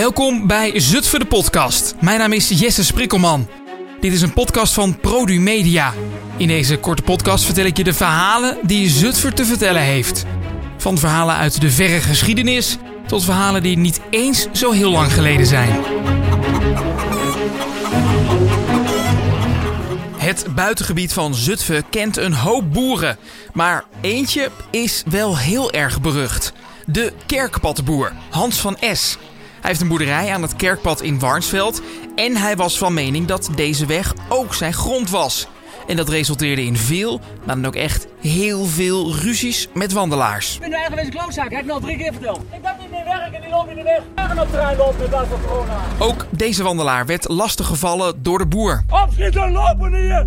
Welkom bij Zutphen de podcast. Mijn naam is Jesse Sprikkelman. Dit is een podcast van Produ Media. In deze korte podcast vertel ik je de verhalen die Zutphen te vertellen heeft. Van verhalen uit de verre geschiedenis tot verhalen die niet eens zo heel lang geleden zijn. Het buitengebied van Zutphen kent een hoop boeren, maar eentje is wel heel erg berucht. De kerkpadboer, Hans van S. Hij heeft een boerderij aan het kerkpad in Warnsveld en hij was van mening dat deze weg ook zijn grond was. En dat resulteerde in veel, maar dan ook echt heel veel ruzies met wandelaars. Ik ben nu eigenlijk een klootzaak, heb ik nou drie keer verteld. Ik heb niet meer werk en die loop in de weg. Wagen op terrein lopen met dat van corona. Ook deze wandelaar werd lastiggevallen door de boer. Opschieten, lopen hier!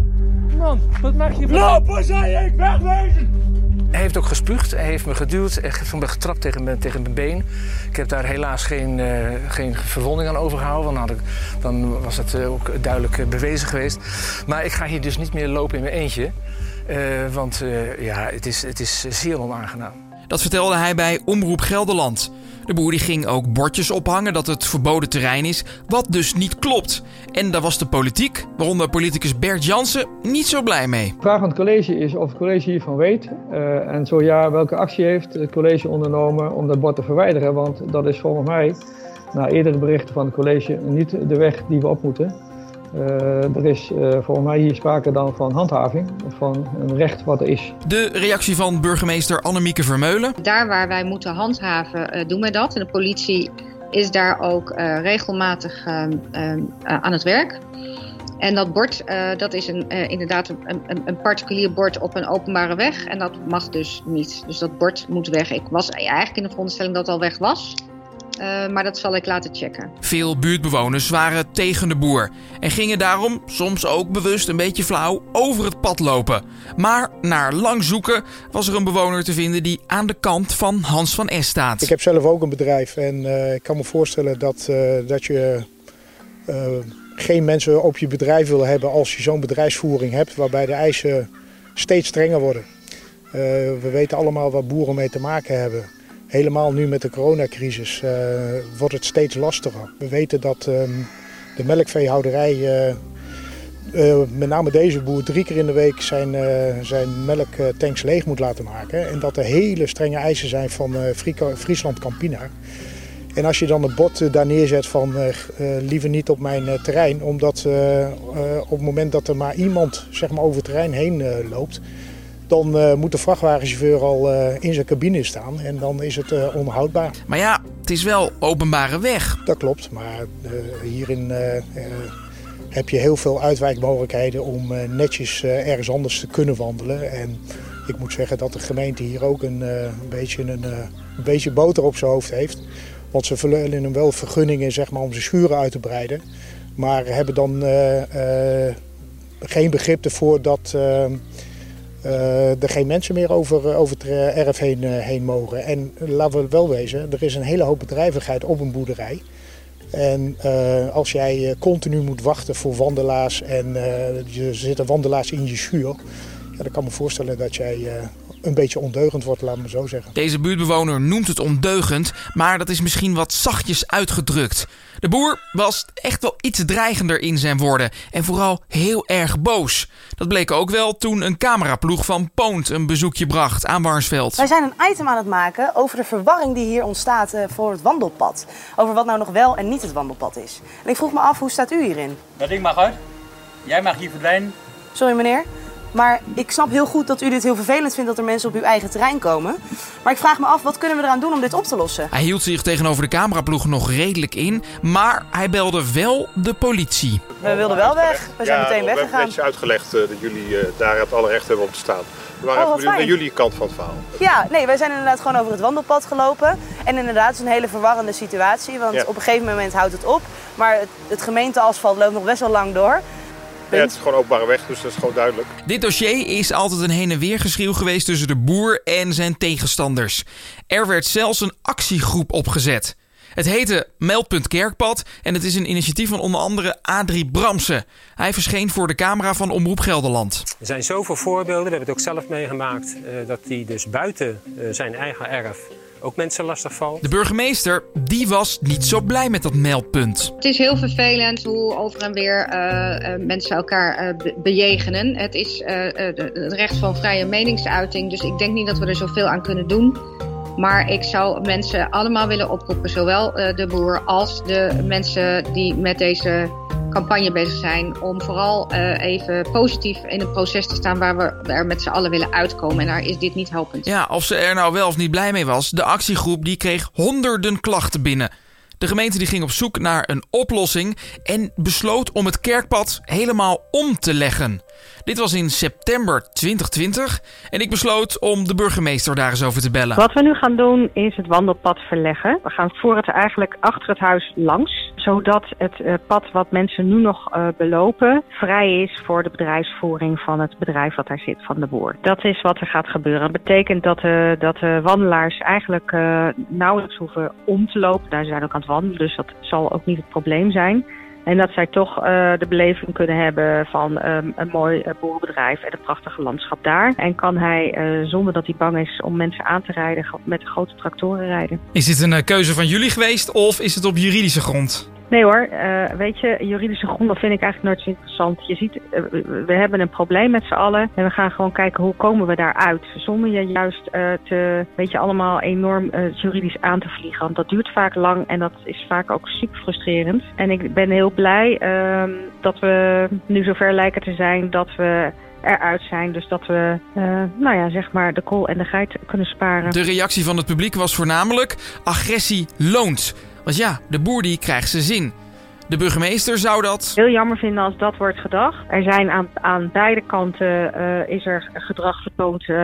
Man, wat mag je Lopen, zei ik, wegwezen! Hij heeft ook gespuugd, hij heeft me geduwd, hij heeft me getrapt tegen mijn, tegen mijn been. Ik heb daar helaas geen, uh, geen verwonding aan overgehouden, want dan, ik, dan was het uh, ook duidelijk uh, bewezen geweest. Maar ik ga hier dus niet meer lopen in mijn eentje, want ja, het, is, het is zeer onaangenaam. Dat vertelde hij bij Omroep Gelderland. De boer die ging ook bordjes ophangen dat het verboden terrein is, wat dus niet klopt. En daar was de politiek, waaronder politicus Bert Jansen, niet zo blij mee. De vraag van het college is of het college hiervan weet. Uh, en zo ja, welke actie heeft het college ondernomen om dat bord te verwijderen? Want dat is volgens mij, na eerdere berichten van het college, niet de weg die we op moeten. Uh, er is uh, volgens mij hier sprake dan van handhaving, van een recht wat er is. De reactie van burgemeester Annemieke Vermeulen. Daar waar wij moeten handhaven, uh, doen wij dat. En de politie is daar ook regelmatig aan het werk. En dat bord, dat is een, inderdaad een, een, een, particulier bord op een openbare weg. En dat mag dus niet. Dus dat bord moet weg. Ik was eigenlijk in de veronderstelling dat het al weg was. Uh, maar dat zal ik laten checken. Veel buurtbewoners waren tegen de boer en gingen daarom, soms ook bewust een beetje flauw, over het pad lopen. Maar na lang zoeken was er een bewoner te vinden die aan de kant van Hans van S staat. Ik heb zelf ook een bedrijf en uh, ik kan me voorstellen dat, uh, dat je geen mensen op je bedrijf wil hebben als je zo'n bedrijfsvoering hebt waarbij de eisen steeds strenger worden. we weten allemaal waar boeren mee te maken hebben. Helemaal nu met de coronacrisis uh, wordt het steeds lastiger. We weten dat um, de melkveehouderij, uh, uh, met name deze boer, drie keer in de week zijn, zijn melktanks leeg moet laten maken. En dat er hele strenge eisen zijn van Friesland Campina. En als je dan een bord daar neerzet van liever niet op mijn terrein, omdat op het moment dat er maar iemand zeg maar, over het terrein heen loopt, dan uh, moet de vrachtwagenchauffeur al uh, in zijn cabine staan en dan is het uh, onhoudbaar. Maar ja, het is wel openbare weg. Dat klopt, maar hierin heb je heel veel uitwijkmogelijkheden om netjes ergens anders te kunnen wandelen. En ik moet zeggen dat de gemeente hier ook een, een beetje, een, een beetje boter op zijn hoofd heeft. Want ze verlenen hem wel vergunningen zeg maar, om zijn schuren uit te breiden. Maar hebben dan geen begrip ervoor dat er geen mensen meer over, over het erf heen, uh, heen mogen. En laten we wel wezen, er is een hele hoop bedrijvigheid op een boerderij. En uh, als jij continu moet wachten voor wandelaars en er zitten wandelaars in je schuur, ja, dan kan ik me voorstellen dat jij een beetje ondeugend wordt, laat me zo zeggen. Deze buurtbewoner noemt het ondeugend, maar dat is misschien wat zachtjes uitgedrukt. De boer was echt wel iets dreigender in zijn woorden en vooral heel erg boos. Dat bleek ook wel toen een cameraploeg van Poont een bezoekje bracht aan Warnsveld. Wij zijn een item aan het maken over de verwarring die hier ontstaat voor het wandelpad. Over wat nou nog wel en niet het wandelpad is. En ik vroeg me af, hoe staat u hierin? Dat ding mag uit. Jij mag hier verdwijnen. Sorry meneer. Maar ik snap heel goed dat u dit heel vervelend vindt dat er mensen op uw eigen terrein komen. Maar ik vraag me af, wat kunnen we eraan doen om dit op te lossen? Hij hield zich tegenover de cameraploeg nog redelijk in, maar hij belde wel de politie. We wilden wel weg. We zijn ja, meteen weggegaan. We hebben netjes uitgelegd uh, dat jullie uh, daar het alle recht hebben om te staan. We waren oh, even naar jullie kant van het verhaal. Ja, nee, wij zijn inderdaad gewoon over het wandelpad gelopen. En inderdaad, het is een hele verwarrende situatie. Want ja. op een gegeven moment houdt het op. Maar het, het gemeenteasfalt loopt nog best wel lang door. Ja, het is gewoon openbare weg, dus dat is gewoon duidelijk. Dit dossier is altijd een heen en weer geschreeuw geweest tussen de boer en zijn tegenstanders. Er werd zelfs een actiegroep opgezet. Het heette Meldpunt Kerkpad en het is een initiatief van onder andere Adrie Bramsen. Hij verscheen voor de camera van Omroep Gelderland. Er zijn zoveel voorbeelden, we hebben het ook zelf meegemaakt, uh, dat hij dus buiten uh, zijn eigen erf ook mensen lastig valt. De burgemeester die was niet zo blij met dat meldpunt. Het is heel vervelend hoe over en weer uh, mensen elkaar uh, bejegenen. Het is het recht van vrije meningsuiting, dus ik denk niet dat we er zoveel aan kunnen doen. Maar ik zou mensen allemaal willen oproepen, zowel de boer als de mensen die met deze campagne bezig zijn. Om vooral uh, even positief in het proces te staan waar we er met z'n allen willen uitkomen. En daar is dit niet helpend. Ja, of ze er nou wel of niet blij mee was. De actiegroep die kreeg honderden klachten binnen. De gemeente die ging op zoek naar een oplossing en besloot om het kerkpad helemaal om te leggen. Dit was in september 2020 en ik besloot om de burgemeester daar eens over te bellen. Wat we nu gaan doen is het wandelpad verleggen. We gaan voor het eigenlijk achter het huis langs, zodat het uh, pad wat mensen nu nog uh, belopen vrij is voor de bedrijfsvoering van het bedrijf wat daar zit, van de boer. Dat is wat er gaat gebeuren. Dat betekent dat, uh, dat de wandelaars eigenlijk nauwelijks hoeven om te lopen. Daar zijn ook aan het wandelen, dus dat zal ook niet het probleem zijn. En dat zij toch uh, de beleving kunnen hebben van um, een mooi uh, boerenbedrijf en het prachtige landschap daar. En kan hij, uh, zonder dat hij bang is om mensen aan te rijden, met grote tractoren rijden. Is dit een keuze van jullie geweest of is het op juridische grond? Nee hoor, uh, weet je, juridische gronden vind ik eigenlijk nooit zo interessant. Je ziet, uh, we hebben een probleem met z'n allen en we gaan gewoon kijken hoe komen we daaruit. Zonder je juist uh, te, weet je, allemaal enorm juridisch aan te vliegen. Want dat duurt vaak lang en dat is vaak ook super frustrerend. En ik ben heel blij ehm, dat we nu zover lijken te zijn dat we eruit zijn. Dus dat we, nou ja, zeg maar de kool en de geit kunnen sparen. De reactie van het publiek was voornamelijk agressie loont. Want ja, de boer die krijgt zijn zin. De burgemeester zou dat... Heel jammer vinden als dat wordt gedacht. Er zijn aan, aan beide kanten uh, is er gedrag vertoond uh,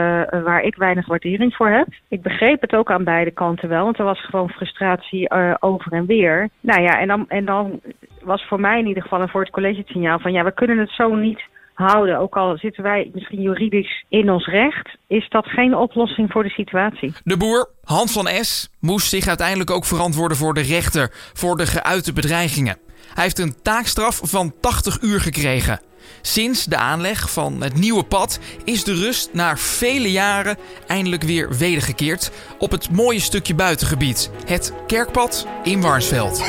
waar ik weinig waardering voor heb. Ik begreep het ook aan beide kanten wel, want er was gewoon frustratie uh, over en weer. Nou ja, en dan, en dan was voor mij in ieder geval en voor het college het signaal van ja, we kunnen het zo niet houden. Ook al zitten wij misschien juridisch in ons recht, is dat geen oplossing voor de situatie. De boer, Hans van S, moest zich uiteindelijk ook verantwoorden voor de rechter voor de geuite bedreigingen. Hij heeft een taakstraf van 80 uur gekregen. Sinds de aanleg van het nieuwe pad is de rust na vele jaren eindelijk weer wedergekeerd op het mooie stukje buitengebied, het Kerkpad in Warnsveld.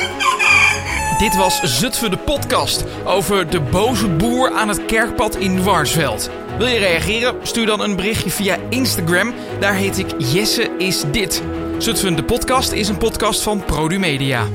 Dit was Zutphen de podcast over de boze boer aan het kerkpad in Warsveld. Wil je reageren? Stuur dan een berichtje via Instagram. Daar heet ik Jesse is dit. Zutphen de podcast is een podcast van Produmedia.